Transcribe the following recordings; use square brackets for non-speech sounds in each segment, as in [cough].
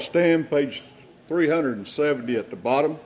Stand page 370 at the bottom.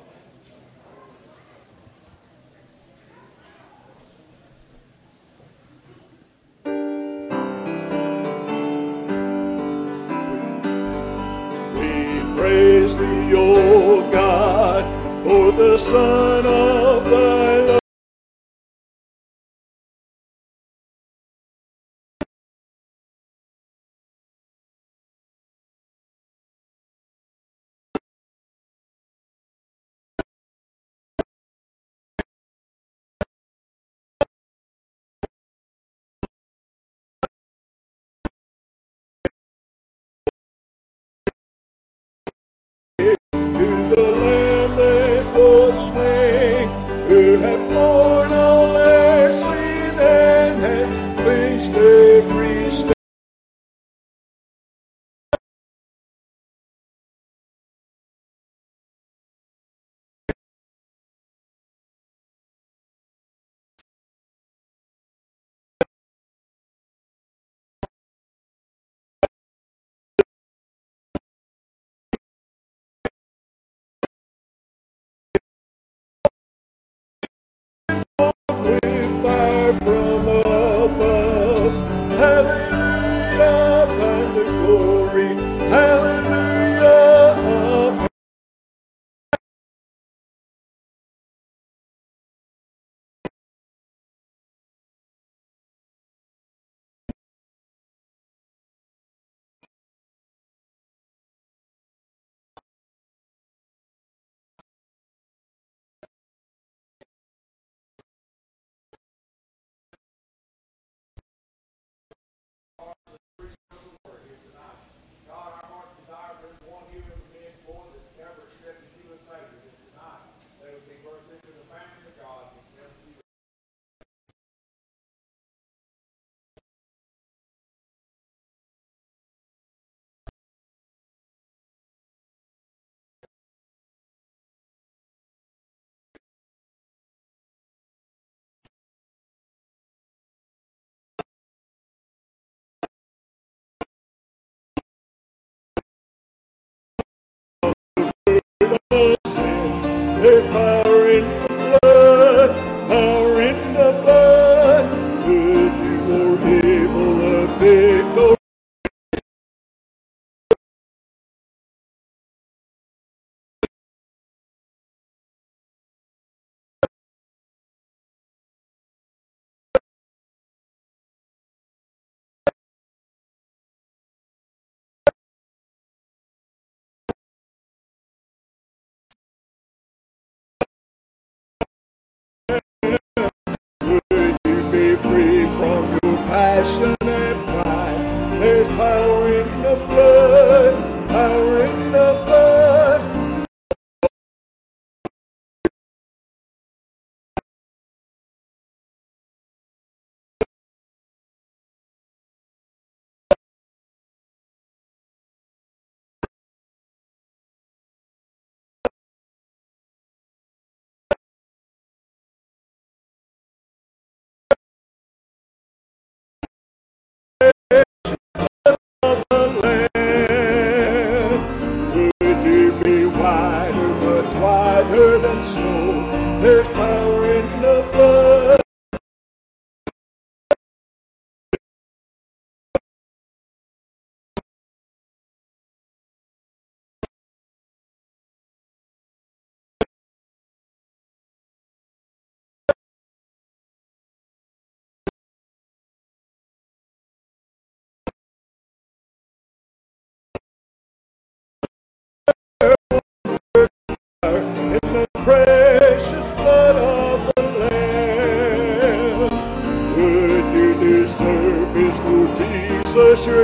There's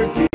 in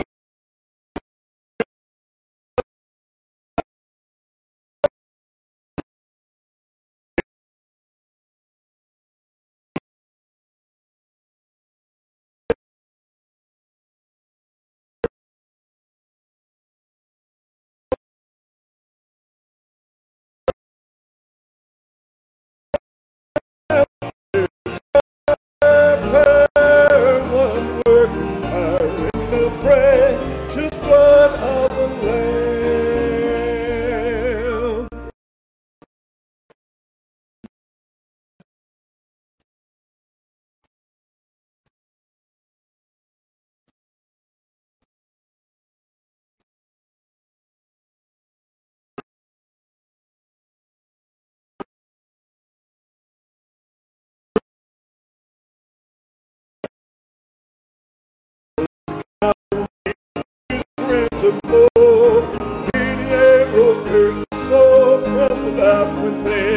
from without within.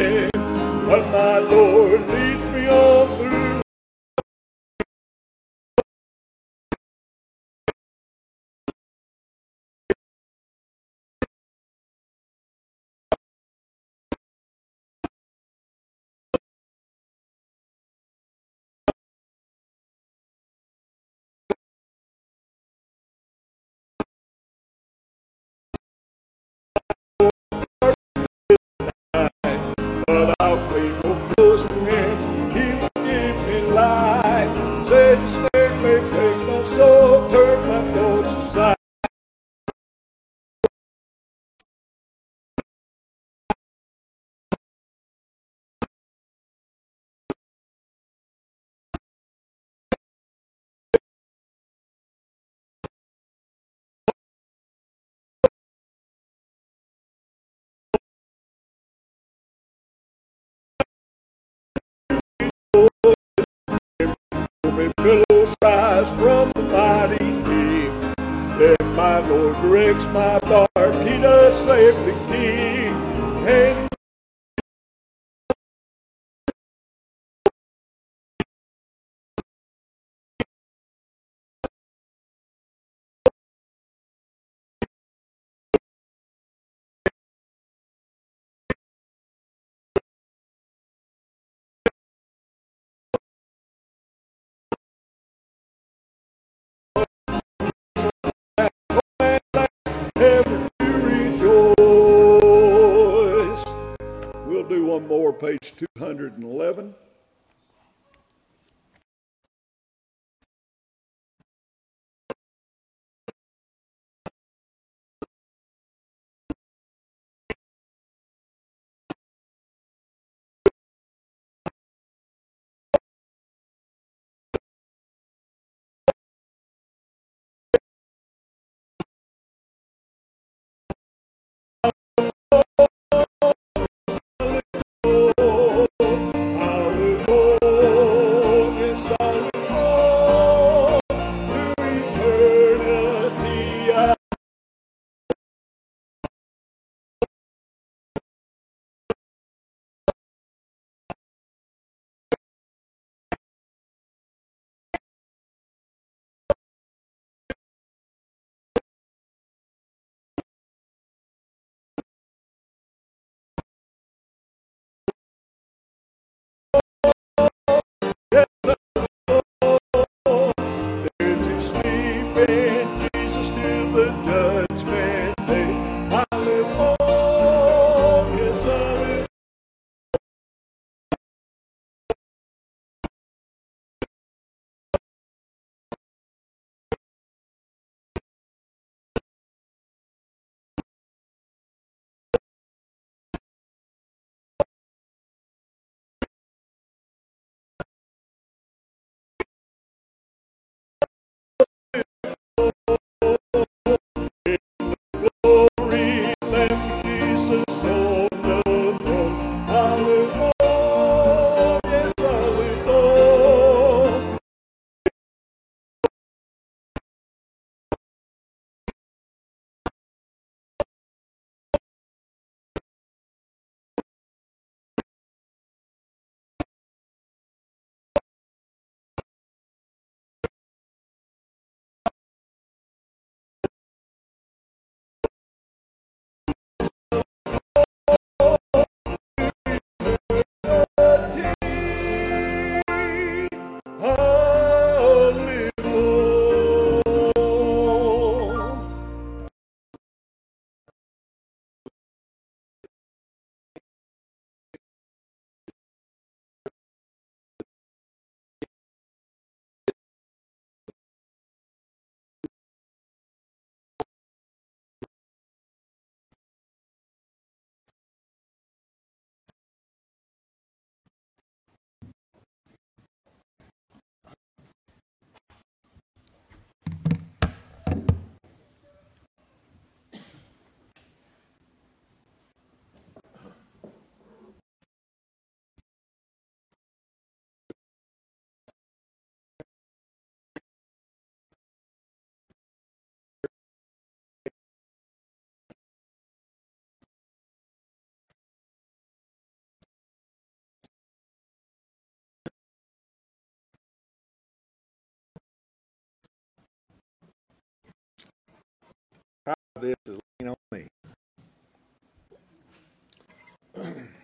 But I'll play no me billows rise from the mighty deep. Then my Lord directs my bark, he does safely keep. And more, page 211. This is lean on me. [clears throat]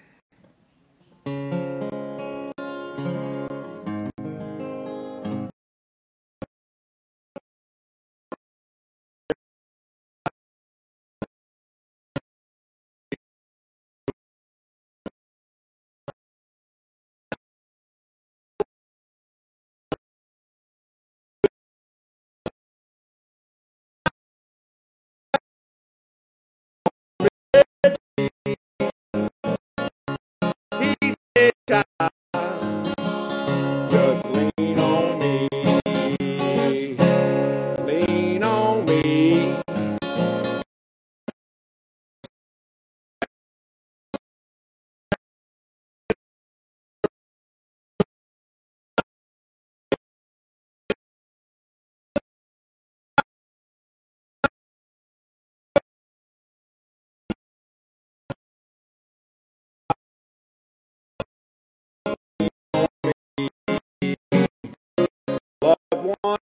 one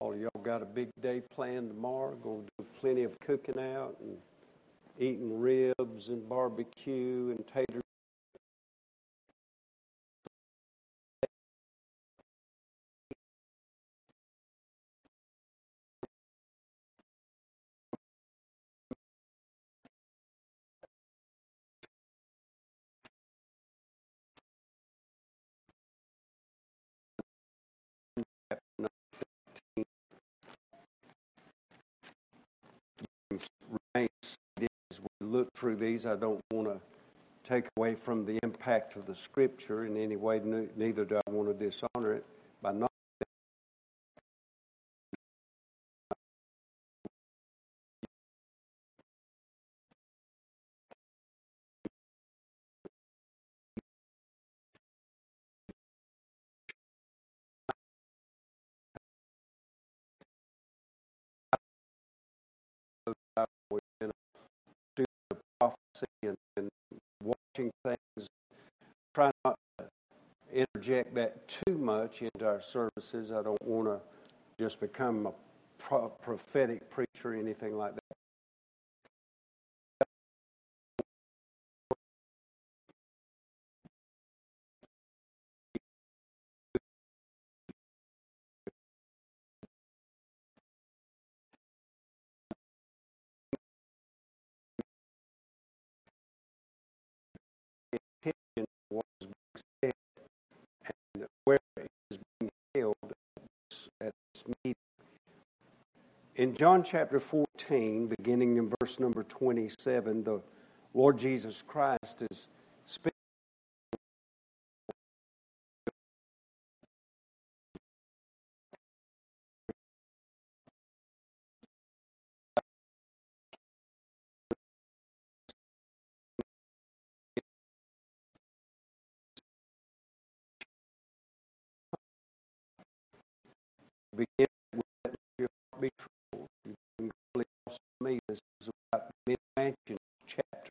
All y'all got a big day planned tomorrow. Going to do plenty of cooking out and eating ribs and barbecue and tater. As we look through these. I don't want to take away from the impact of the Scripture in any way. Neither do I want to dishonor it by not. And, and watching things. Try not to interject that too much into our services. I don't want to just become a pro- prophetic preacher or anything like meeting. In John chapter 14, beginning in verse number 27, the Lord Jesus Christ is speaking. Begin with let your heart be troubled. Been really awesome to me. This is about mid-mansion chapter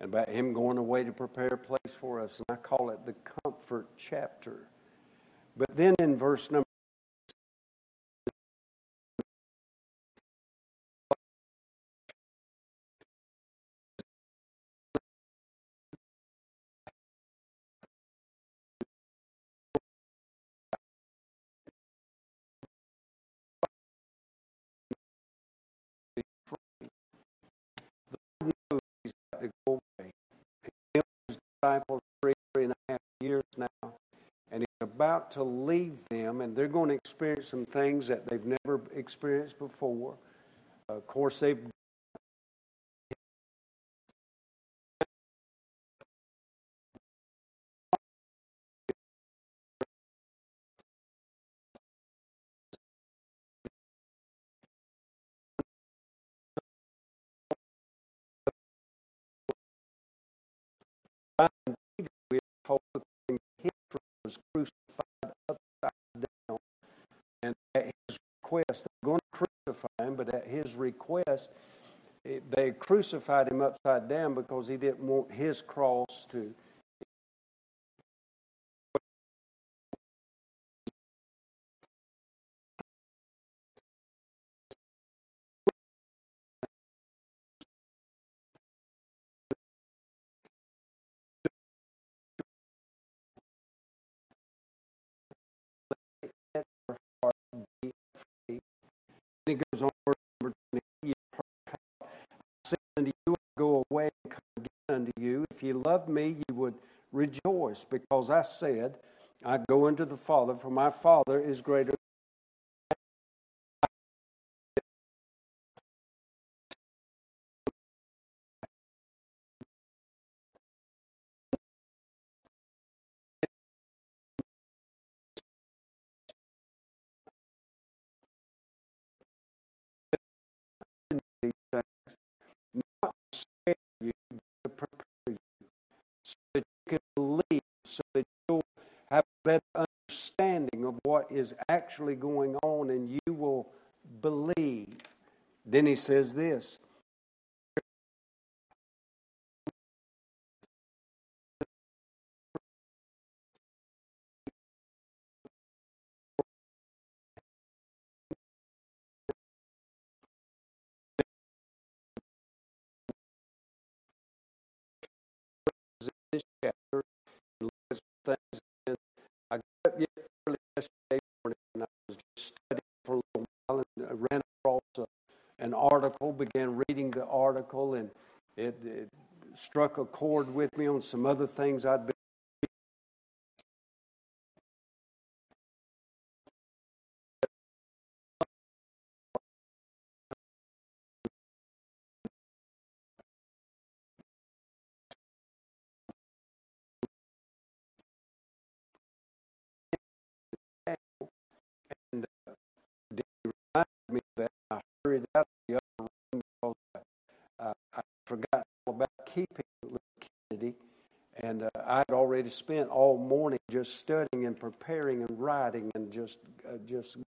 and about him going away to prepare a place for us. And I call it the comfort chapter. But then in verse number to go away. He's been with his disciples three, three and a half years now, and he's about to leave them, and they're going to experience some things that they've never experienced before. of course, they've we're told that his was crucified upside down, and at his request, they're going to crucify him, but at his request, they crucified him upside down because he didn't want his cross to. He goes on, number 20, "Ye have heard how I said unto you, go away and come again unto you. If ye love me, ye would rejoice, because I said, I go unto the Father, for my Father is greater so that you'll have a better understanding of what is actually going on, and you will believe. Then he says this. Things. And I got up early yesterday morning and I was just studying for a little while and I ran across a, an article, began reading the article, and it, it struck a chord with me on some other things I'd been. Me that I hurried out the other room because uh, I forgot all about keeping Kennedy. And uh, I had already spent all morning just studying and preparing and writing and just uh, just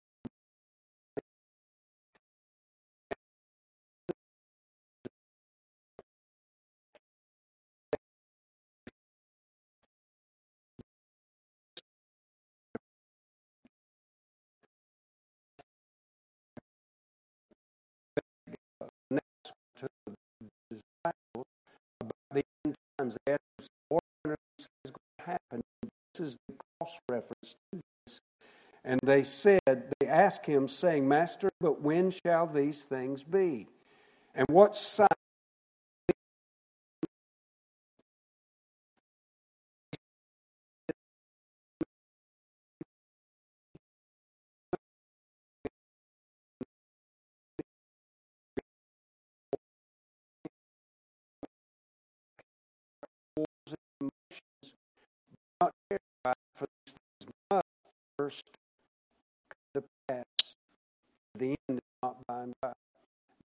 times. They asked them, "What on earth is going to happen?" This is the cross reference to this. And they said, they asked him, saying, Master, but when shall these things be? And what sign first come to pass, the end is not by and by.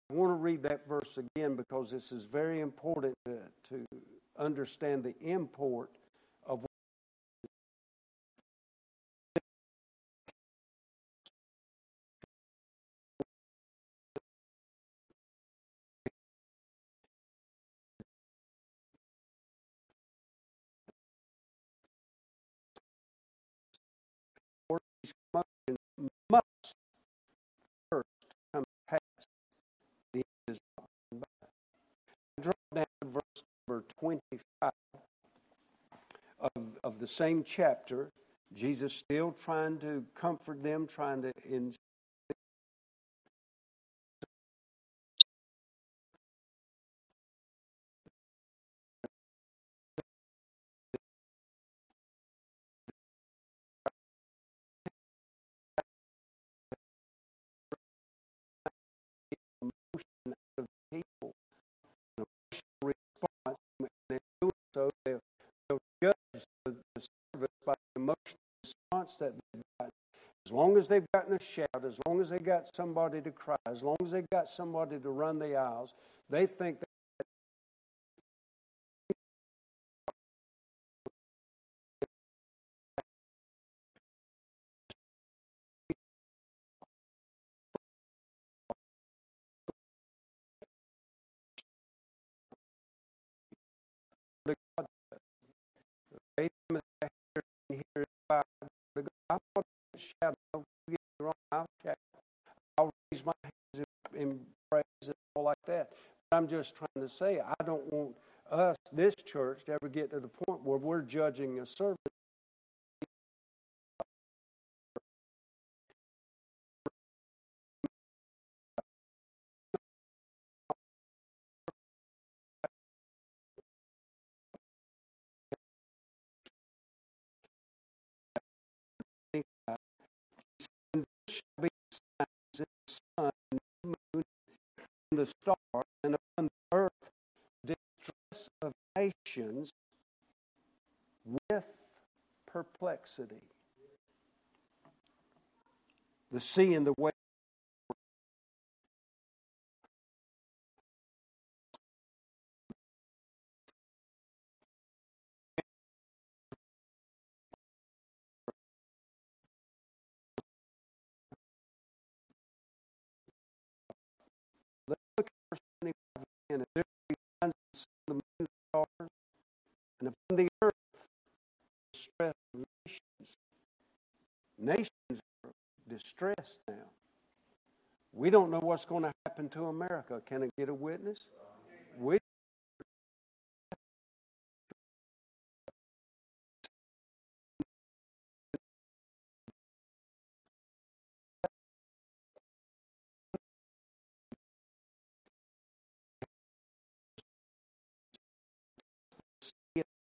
I want to read that verse again because this is very important to, to understand the import number 25 of, of the same chapter. Jesus still trying to comfort them, trying to in, response that they've got. As long as they've gotten a shout, as long as they got somebody to cry, as long as they've got somebody to run the aisles, they think that I'm going to shout. Don't get me wrong. I'll shout. I'll raise my hands in praise and all like that. But I'm just trying to say I don't want us, this church, to ever get to the point where we're judging a service. Moon and the stars, and upon the earth distress of nations with perplexity. The sea and the wave. 25 again. And in the moon, stars, and upon the earth distress nations. Nations are distressed now. We don't know what's going to happen to America. Can I get a witness? We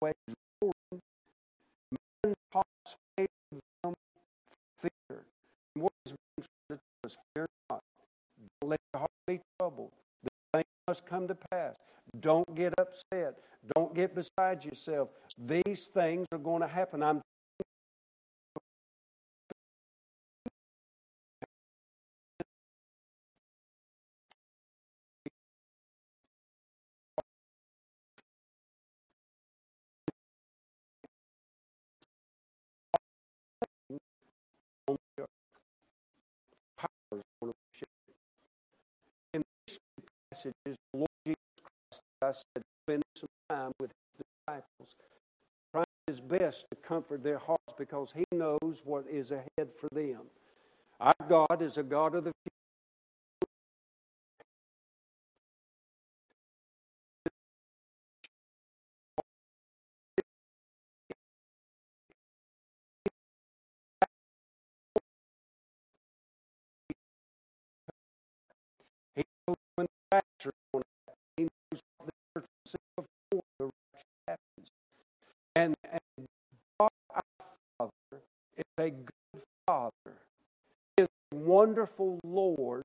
see it the way it's rolling. Men toss faith them fear. And what is being trying to us? Fear not. Don't let your heart be troubled. The thing must come to pass. Don't get upset. Don't get beside yourself. These things are going to happen. I'm two passages, the Lord Jesus Christ, I spent some time with his disciples, trying his best to comfort their hearts because he knows what is ahead for them. Our God is a God of the rapture knows what the church before the rapture happens. And, and God, our Father, is a good Father. He is a wonderful Lord,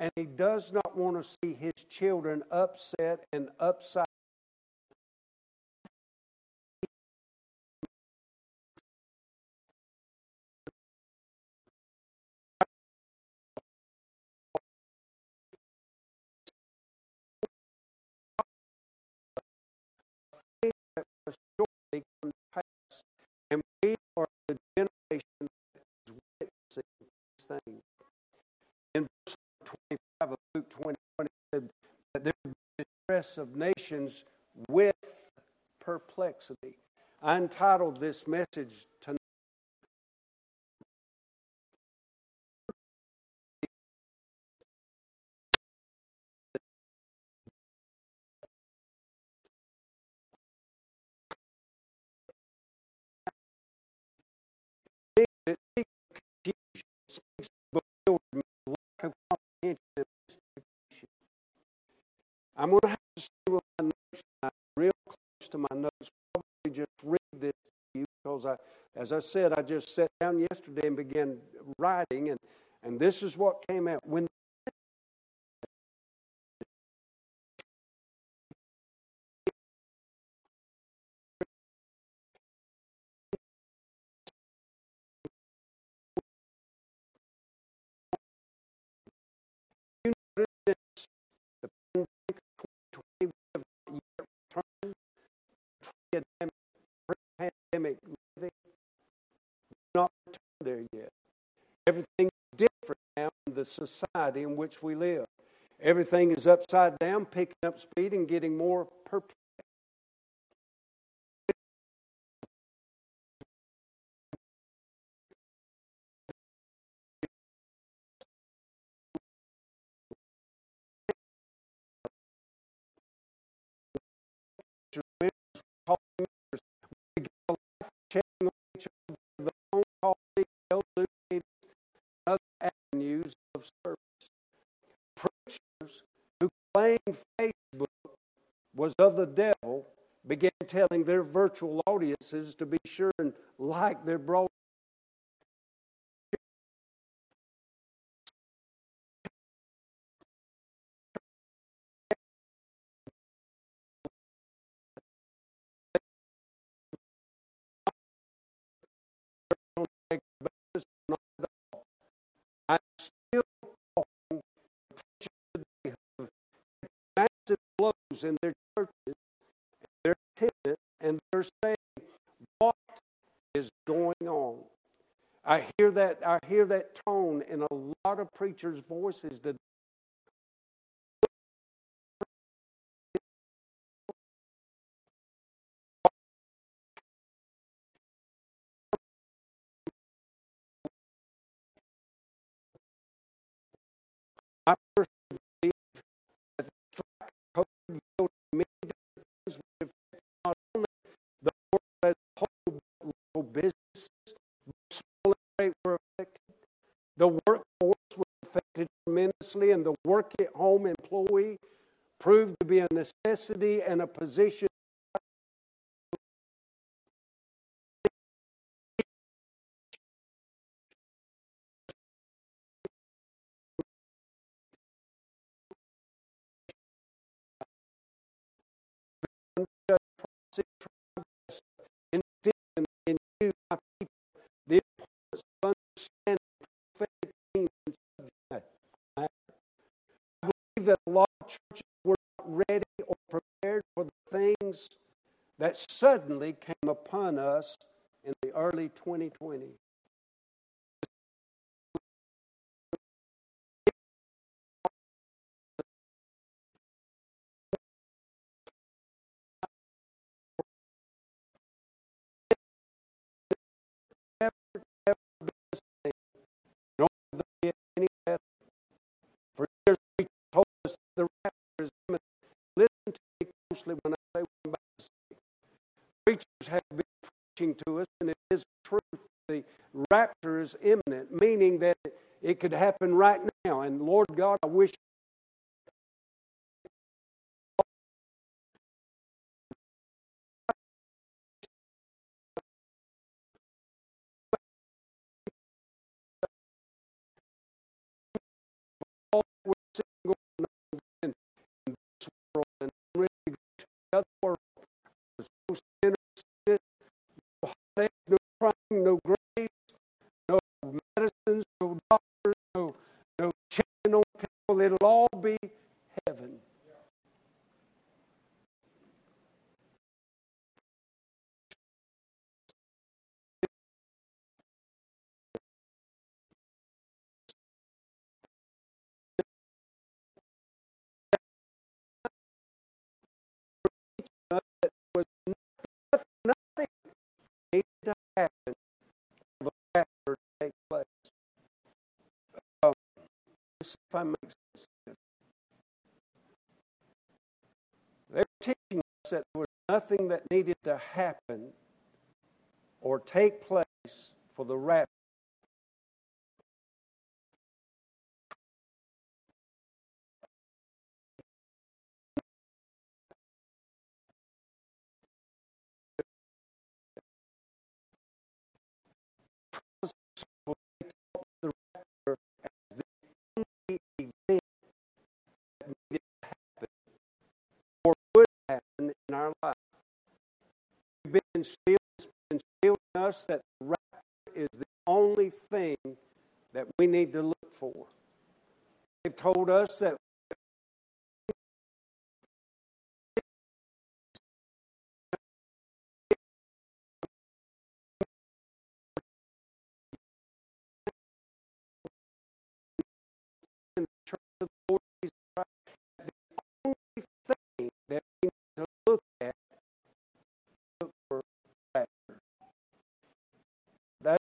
and He does not want to see His children upset and upside And we are the generation that is witnessing these things. In verse 25 of Luke 20, it said that there would be distress of nations with perplexity. I entitled this message tonight, I'm going to have to stay with my notes tonight, real close to my notes. Probably just read this to you because I, as I said, I just sat down yesterday and began writing, and, and this is what came out. When pre-pandemic living. Not returned there yet. Everything's different now in the society in which we live. Everything is upside down, picking up speed, and getting more perplexed. Claimed Facebook was of the devil began telling their virtual audiences to be sure and like their broadcast. Blows in their churches, their attendance, and they're saying, "What is going on?" I hear that. I hear that tone in a lot of preachers' voices today. I The workforce was affected tremendously, and the work at home employee proved to be a necessity and a position. I believe that a lot of churches were not ready or prepared for the things that suddenly came upon us in the early 2020. The rapture is imminent. Listen to me closely when I say what I'm about to say. Preachers have been preaching to us, and it is truth. The rapture is imminent, meaning that it could happen right now. And Lord God, I wish other world. There's no sinners in it, no heartache, no crying, no graves, no medicines, no doctors, no, no checking on people. It'll all be was nothing, nothing needed to happen for the rapture to take place. Um, if I make sense. They're teaching us that there was nothing that needed to happen or take place for the rapture. In our life. We've been instilled, been instilled in us that the rapture is the only thing that we need to look for. They've told us that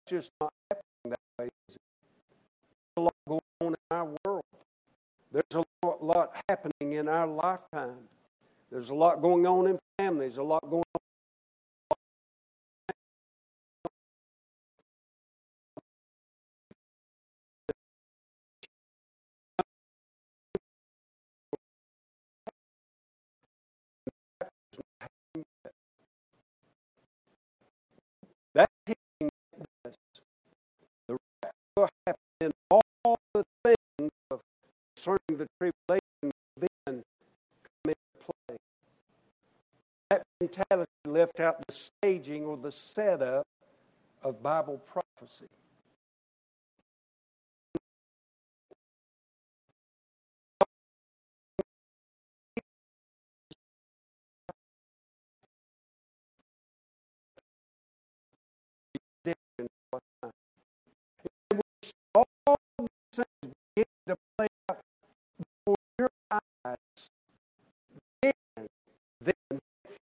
just not happening that way? There's a lot going on in our world. There's a lot, lot happening in our lifetime. There's a lot going on in families, a lot going on. In all the things of concerning the tribulation then come into play. That mentality left out the staging or the setup of Bible prophecy. Begin to play out before your eyes. Then, then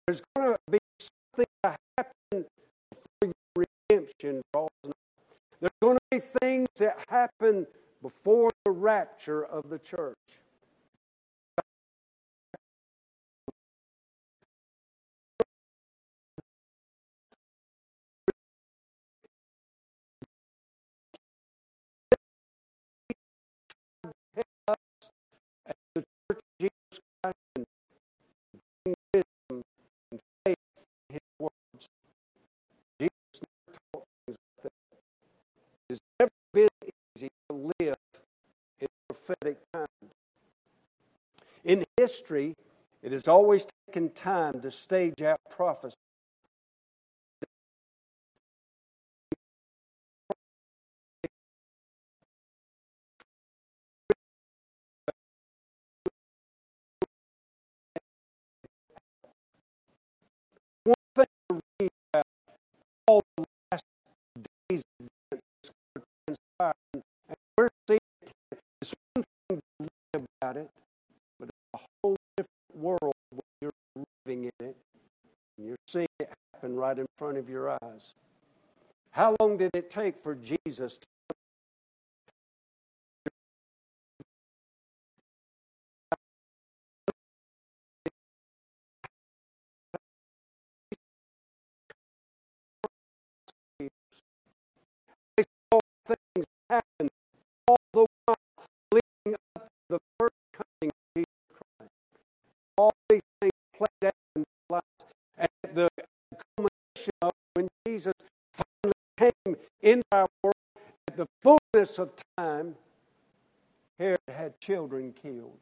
there's going to be something to happen before your redemption draws nigh. There's going to be things that happen before the rapture of the church. Live in prophetic times. In history, it has always taken time to stage out prophecy. Right in front of your eyes. How long did it take for Jesus to things happen all the while leading up to the first coming of Jesus Christ. All these things played out in their lives. And at the Jesus finally came into our world, at the fullness of time, Herod had children killed.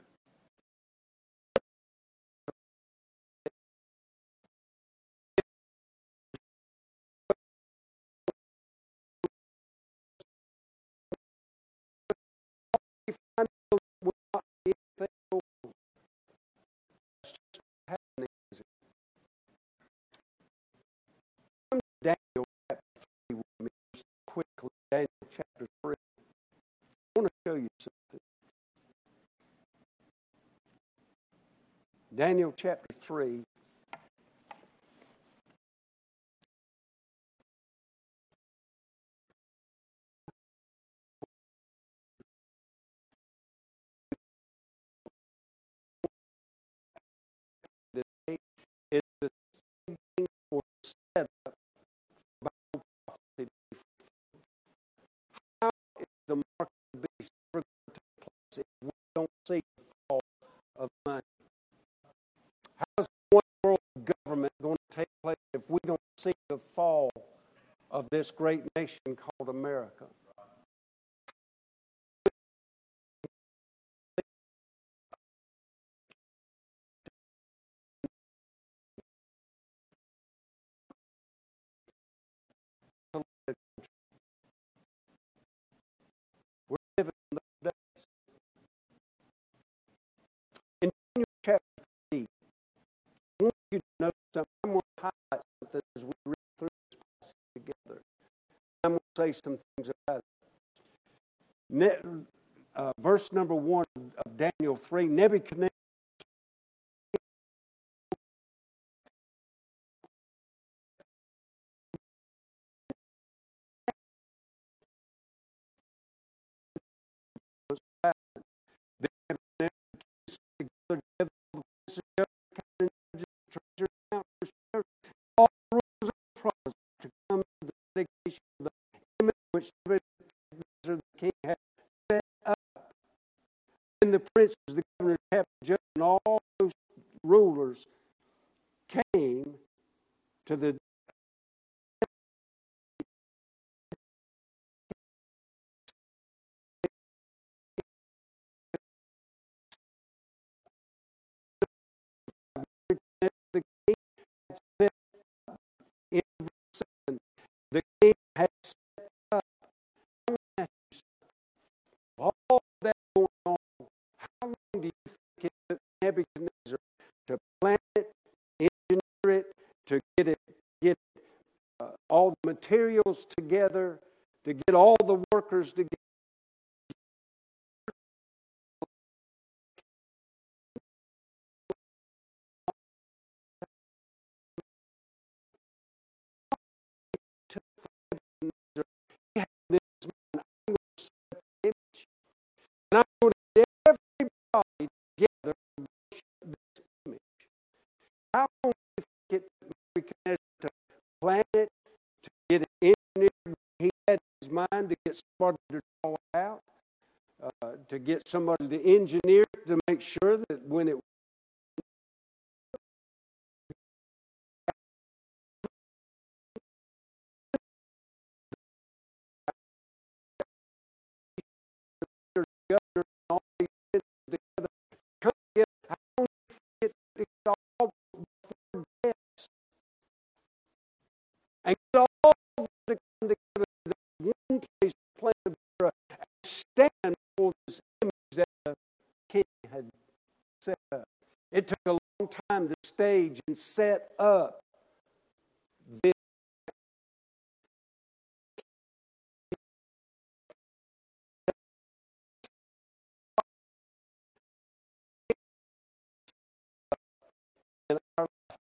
You something. Daniel chapter 3. of money. How's one world government going to take place if we don't see the fall of this great nation called America? Highlight something as we read through this passage together. I'm going to say some things about it. Ne- uh, verse number one of Daniel 3 Nebuchadnezzar of the image which Nebuchadnezzar the king had set up. And the princes, the governors, captains, and all those rulers came to the King set up. Something. All that going on, how long do you think it took Nebuchadnezzar to plan it, engineer it, to get it, get uh, all the materials together, to get all the workers together? And to get everybody together to worship this image. How long do you think it to plan it, to get it engineered? He had his mind to get somebody to draw it out, uh, to get somebody to engineer it, to make sure that when it And get all of them to come together to the one place plan the bureau and stand for this image that the king had set up. It took a long time to stage and set up this. in our life.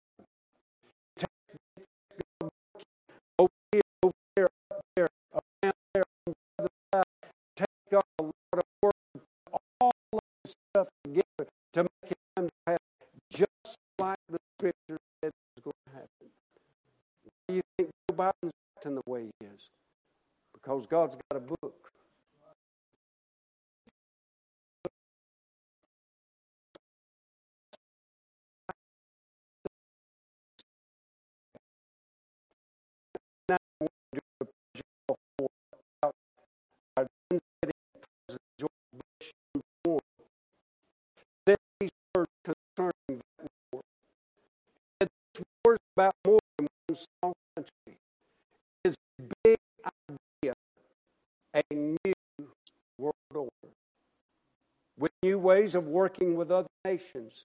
Over here, over there, up there, around there, on the other side. Take God a lot of work, all of this stuff together to make it come to pass, just like the Scripture said was going to happen. Why do you think Joe Biden's acting the way he is? Because God's got a book. Small country. Is a big idea, a new world order, with new ways of working with other nations.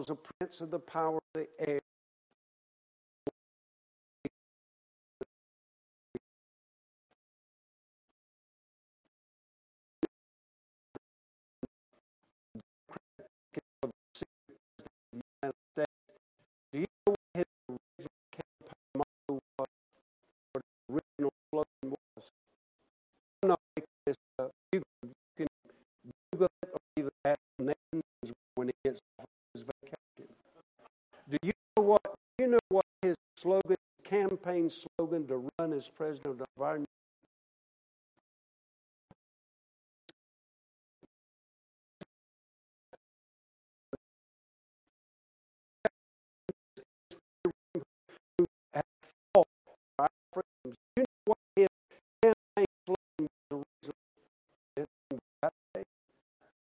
was a prince of the power as president of our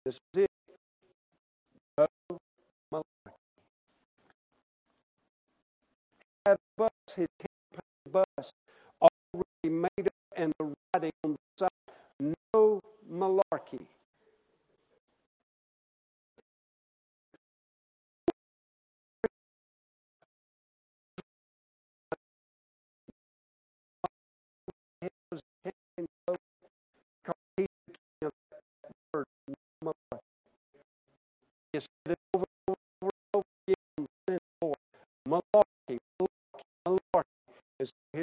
This is it. No malarkey. Had a bus, his campaign bus made up and the writing on the side. No malarkey. You said it over and over, over, over again, and more. Malarkey, malarkey, malarkey.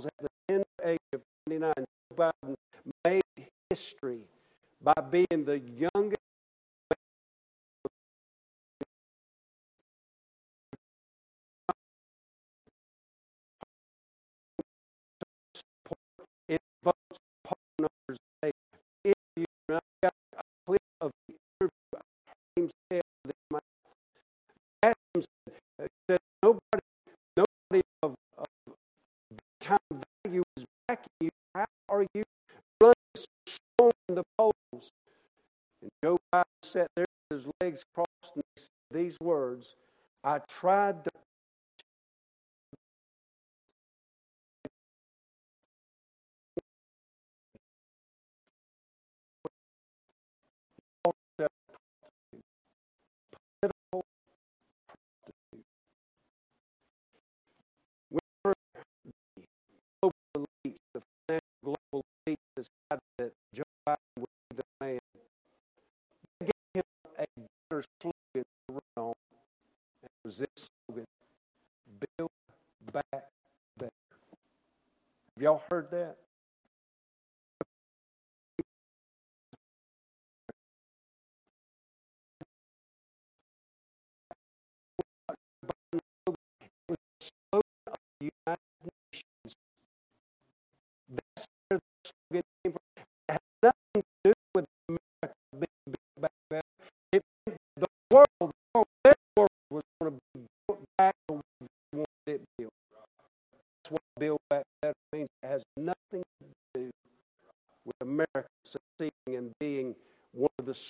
Charles at the age of 29, Joe Biden made history by being the youngest sat there with his legs crossed and he said these words I tried to their slogan around it was this slogan Build Back Better. Have y'all heard that? United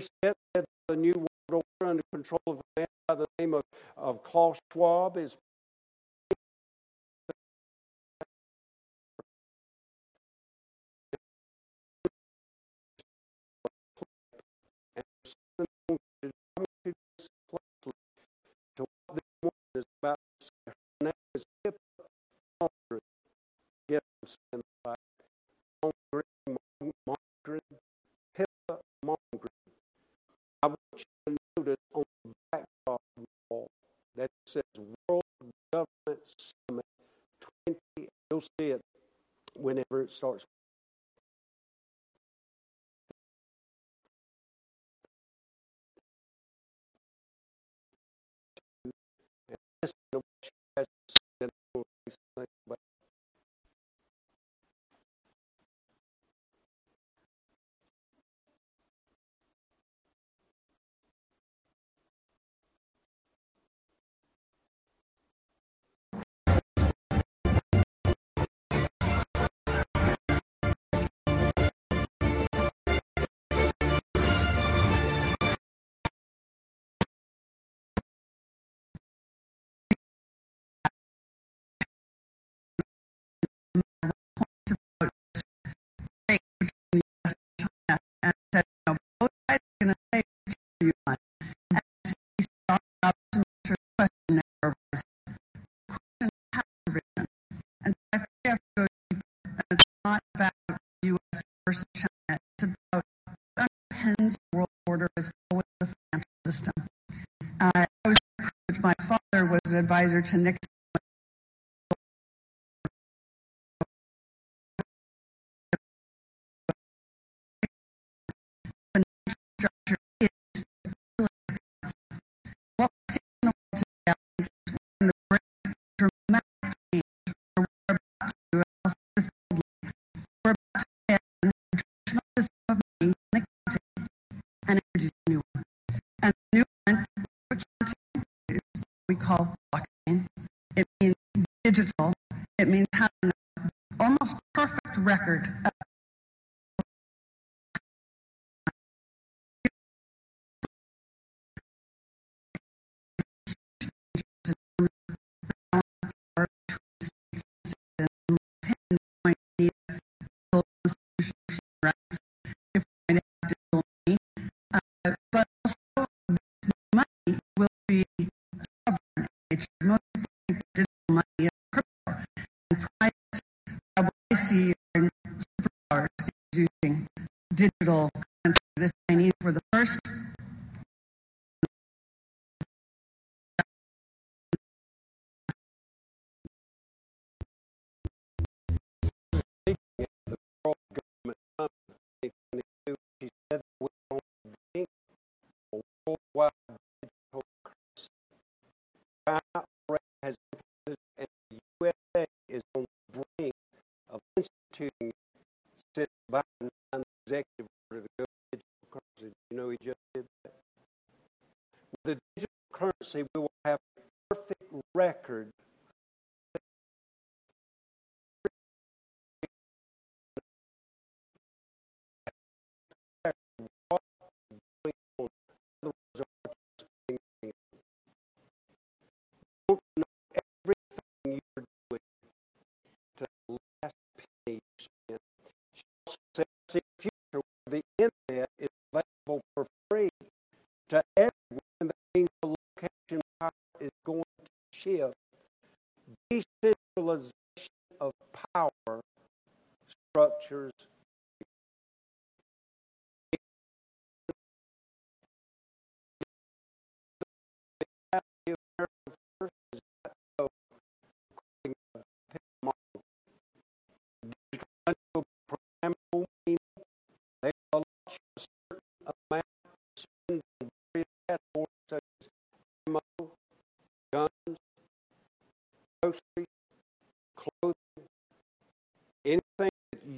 by the New World Order under control of a man by the name of, of Klaus Schwab is and something I want you to- I want you to listen closely to what this woman is about to say. Her name is Pippa Malmgren. Yes, I'm saying that right. Malmgren, Malm- Malmgren, Pippa Malmgren. I want you to notice on the backdrop wall that says World Government Summit 20. You'll see it whenever it starts. You want. And he to make question never. The question has arisen. And so I think we have to go. And it's not about U.S. versus China. It's about underpins the world order well as the financial system. Uh, I was privileged. My father was an advisor to Nixon we call blockchain. It means digital. It means having an almost perfect record digital currency. The Chinese were the first. speaking currency, we will have a perfect record what going on. In other words, what you're spending money on. You don't know everything you're doing to the last penny you spend. She also said, see a future where the internet is available for free to everyone. That means the location power is going to shift. Decentralization of power structures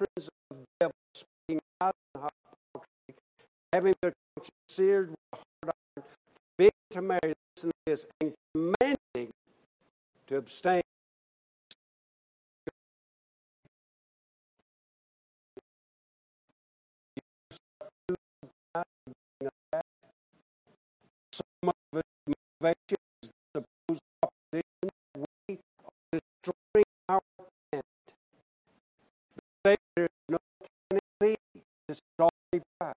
doctrines of devil, speaking out in hypocrisy, having their conscience seared with hard iron, forbidding to marry, listen to this, and commanding to abstain. So much David, there is no enemy to stop me back.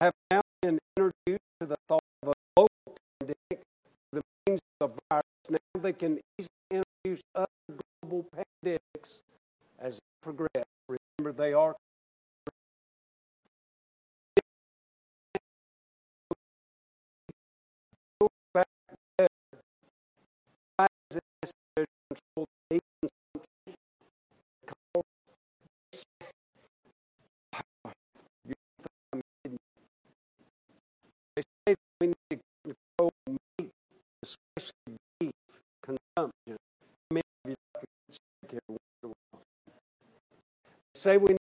I have now been introduced to the thought of a global pandemic, the means of virus. Now they can easily introduce us Say we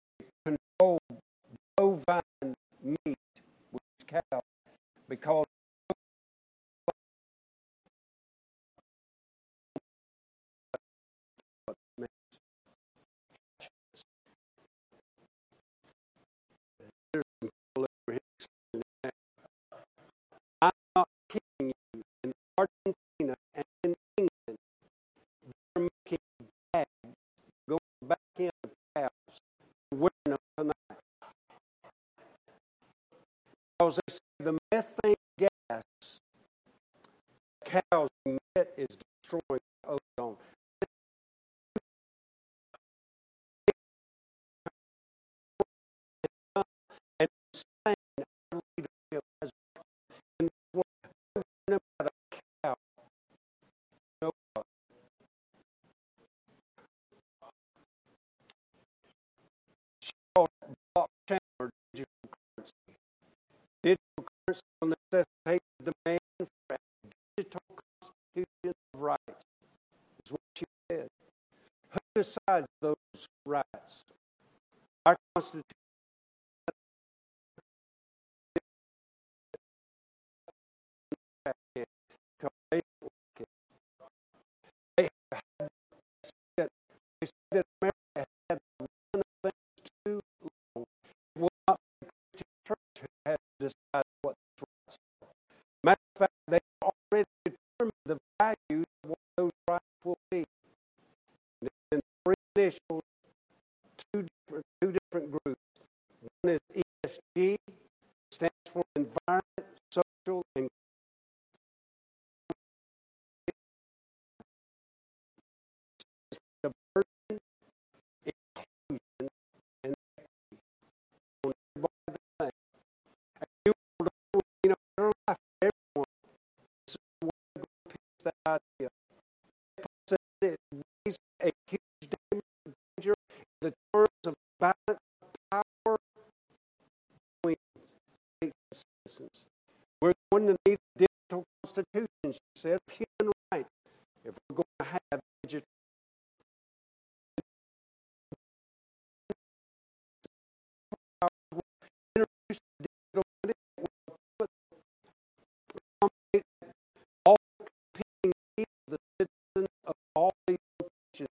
because they say the methane gas cows emit is governments will necessitate the demand for a digital constitution of rights, is what she said. Who decides those rights? Our Constitution officials, two different, two different groups. One is ESG, Constitution, she said, human rights if we're going to have vegetarian. All competing needs of the citizens of all these nations,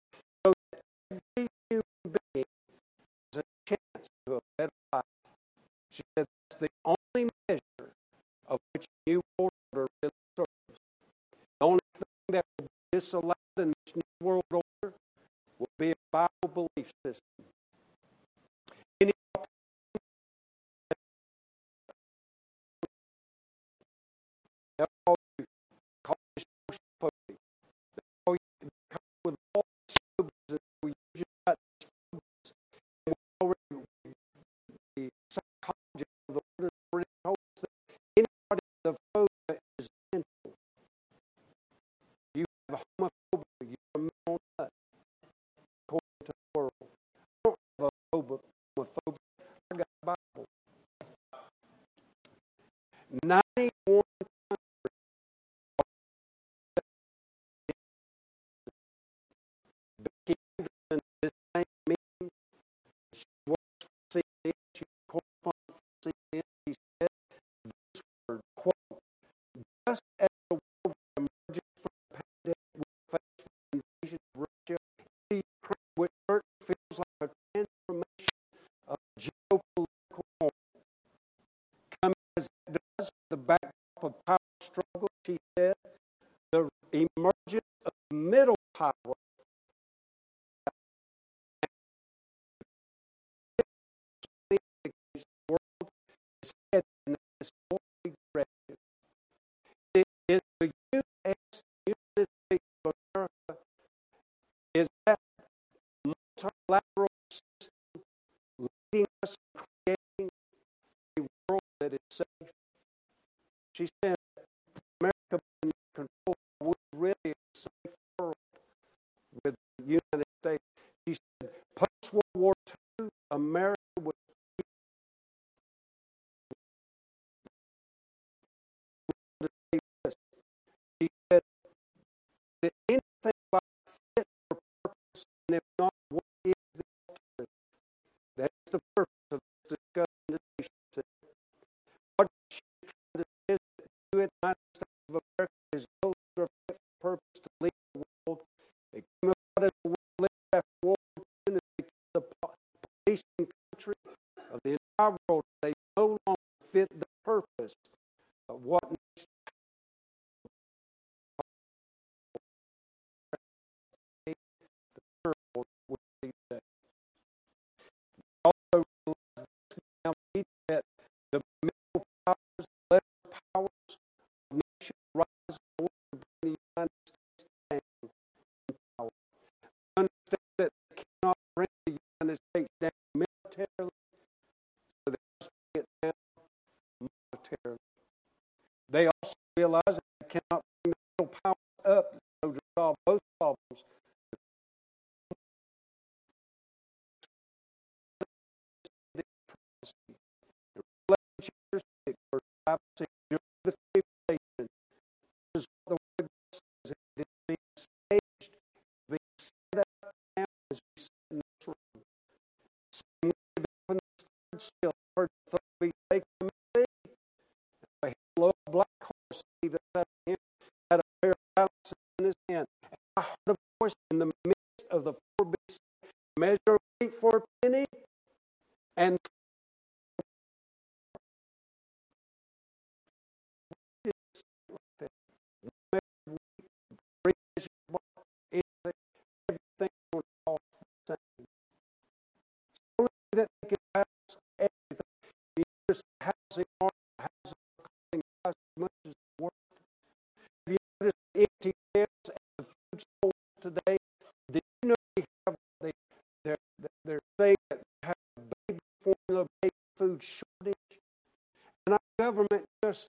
so that every human being has a chance to a better life. She said, "That's the only measure of which you. world disallowed in this new world order will be a Bible belief system. power. Is that multilateral system leading us to creating a world that is safe? She said, United States. She said, post World War II, America was She said that anything like fit for purpose, and if not, what is the alternative? That's the purpose of this discussion today, she said. What she's trying to do is do it in the United States of America government just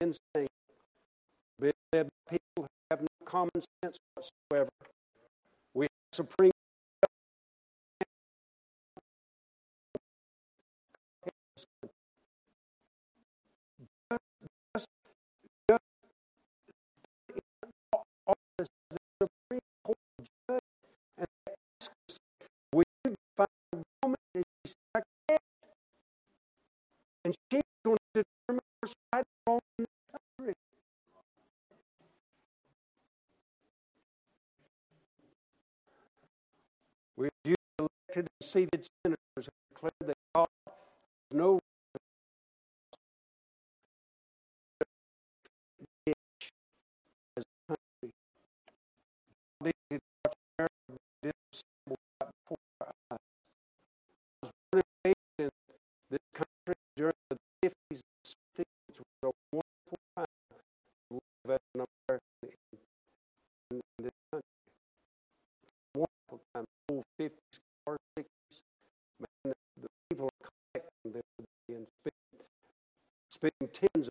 instinct, being led by people who have no common sense whatsoever. We have supreme and she's going to determine her side We have elected and seated senators and declared spending tens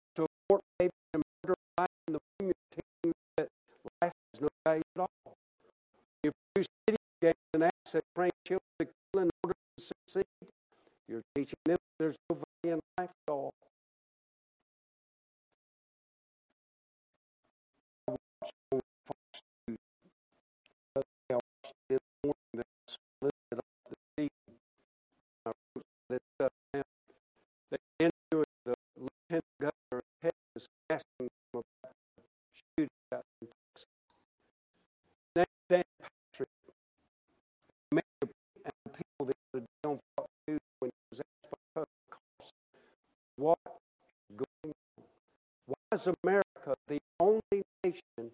city that children to kill in order to succeed. You're teaching them there's no value in life at all. that uh, the lieutenant governor, asking was America the only nation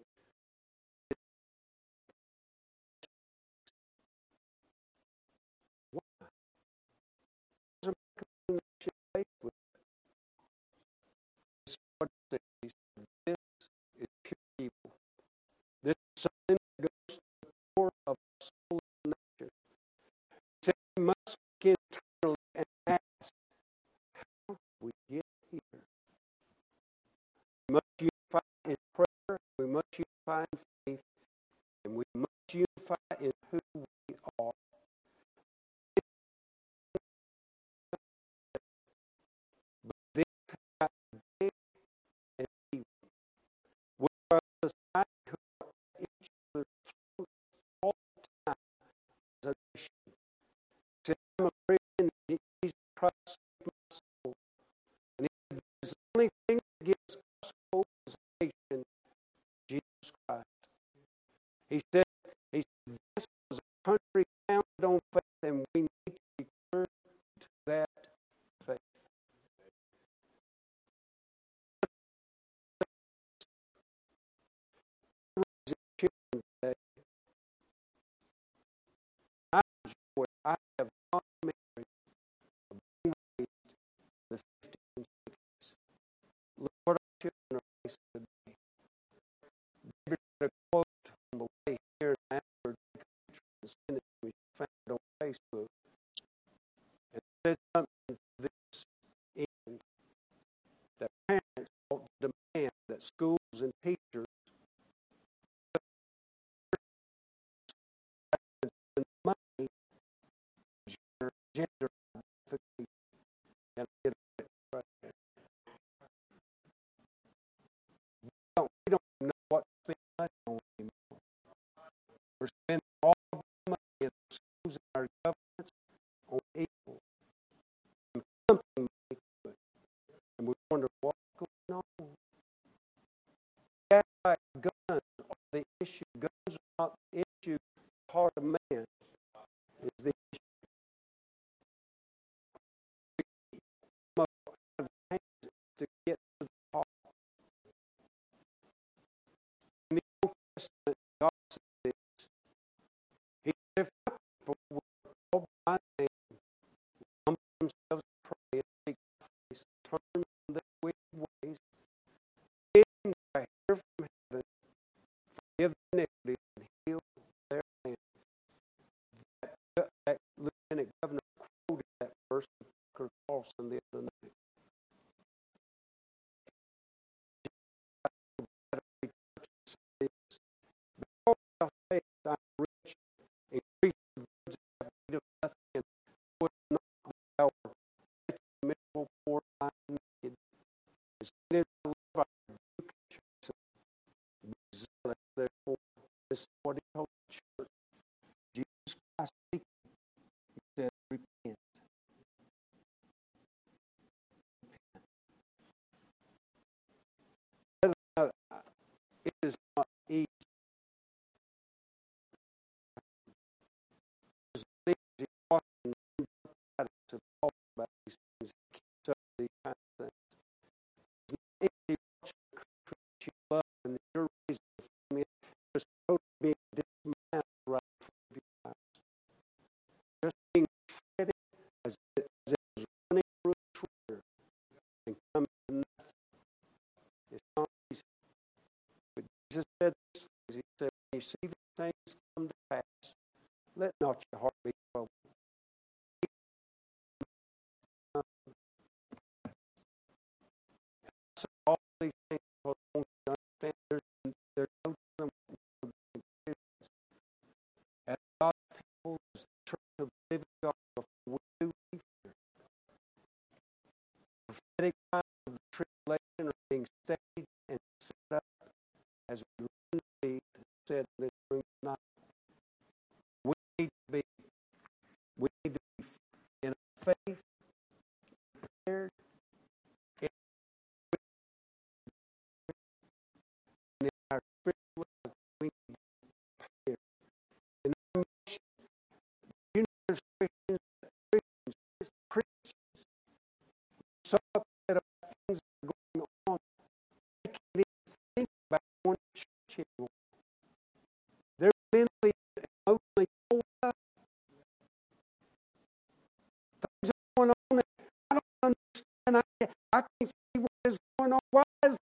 We must unify in prayer. We must unify in faith. And we must unify in who we are. But then how big and evil. We are a society who are each other's throats all the time as a nation. See, I'm a Christian in Jesus Christ He said, you see these things come to pass, let not your heart be troubled. All these things I to understand. There's, there's what the church of the living God, before we do prophetic of tribulation are being staged and set up as we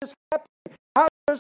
is happening? How does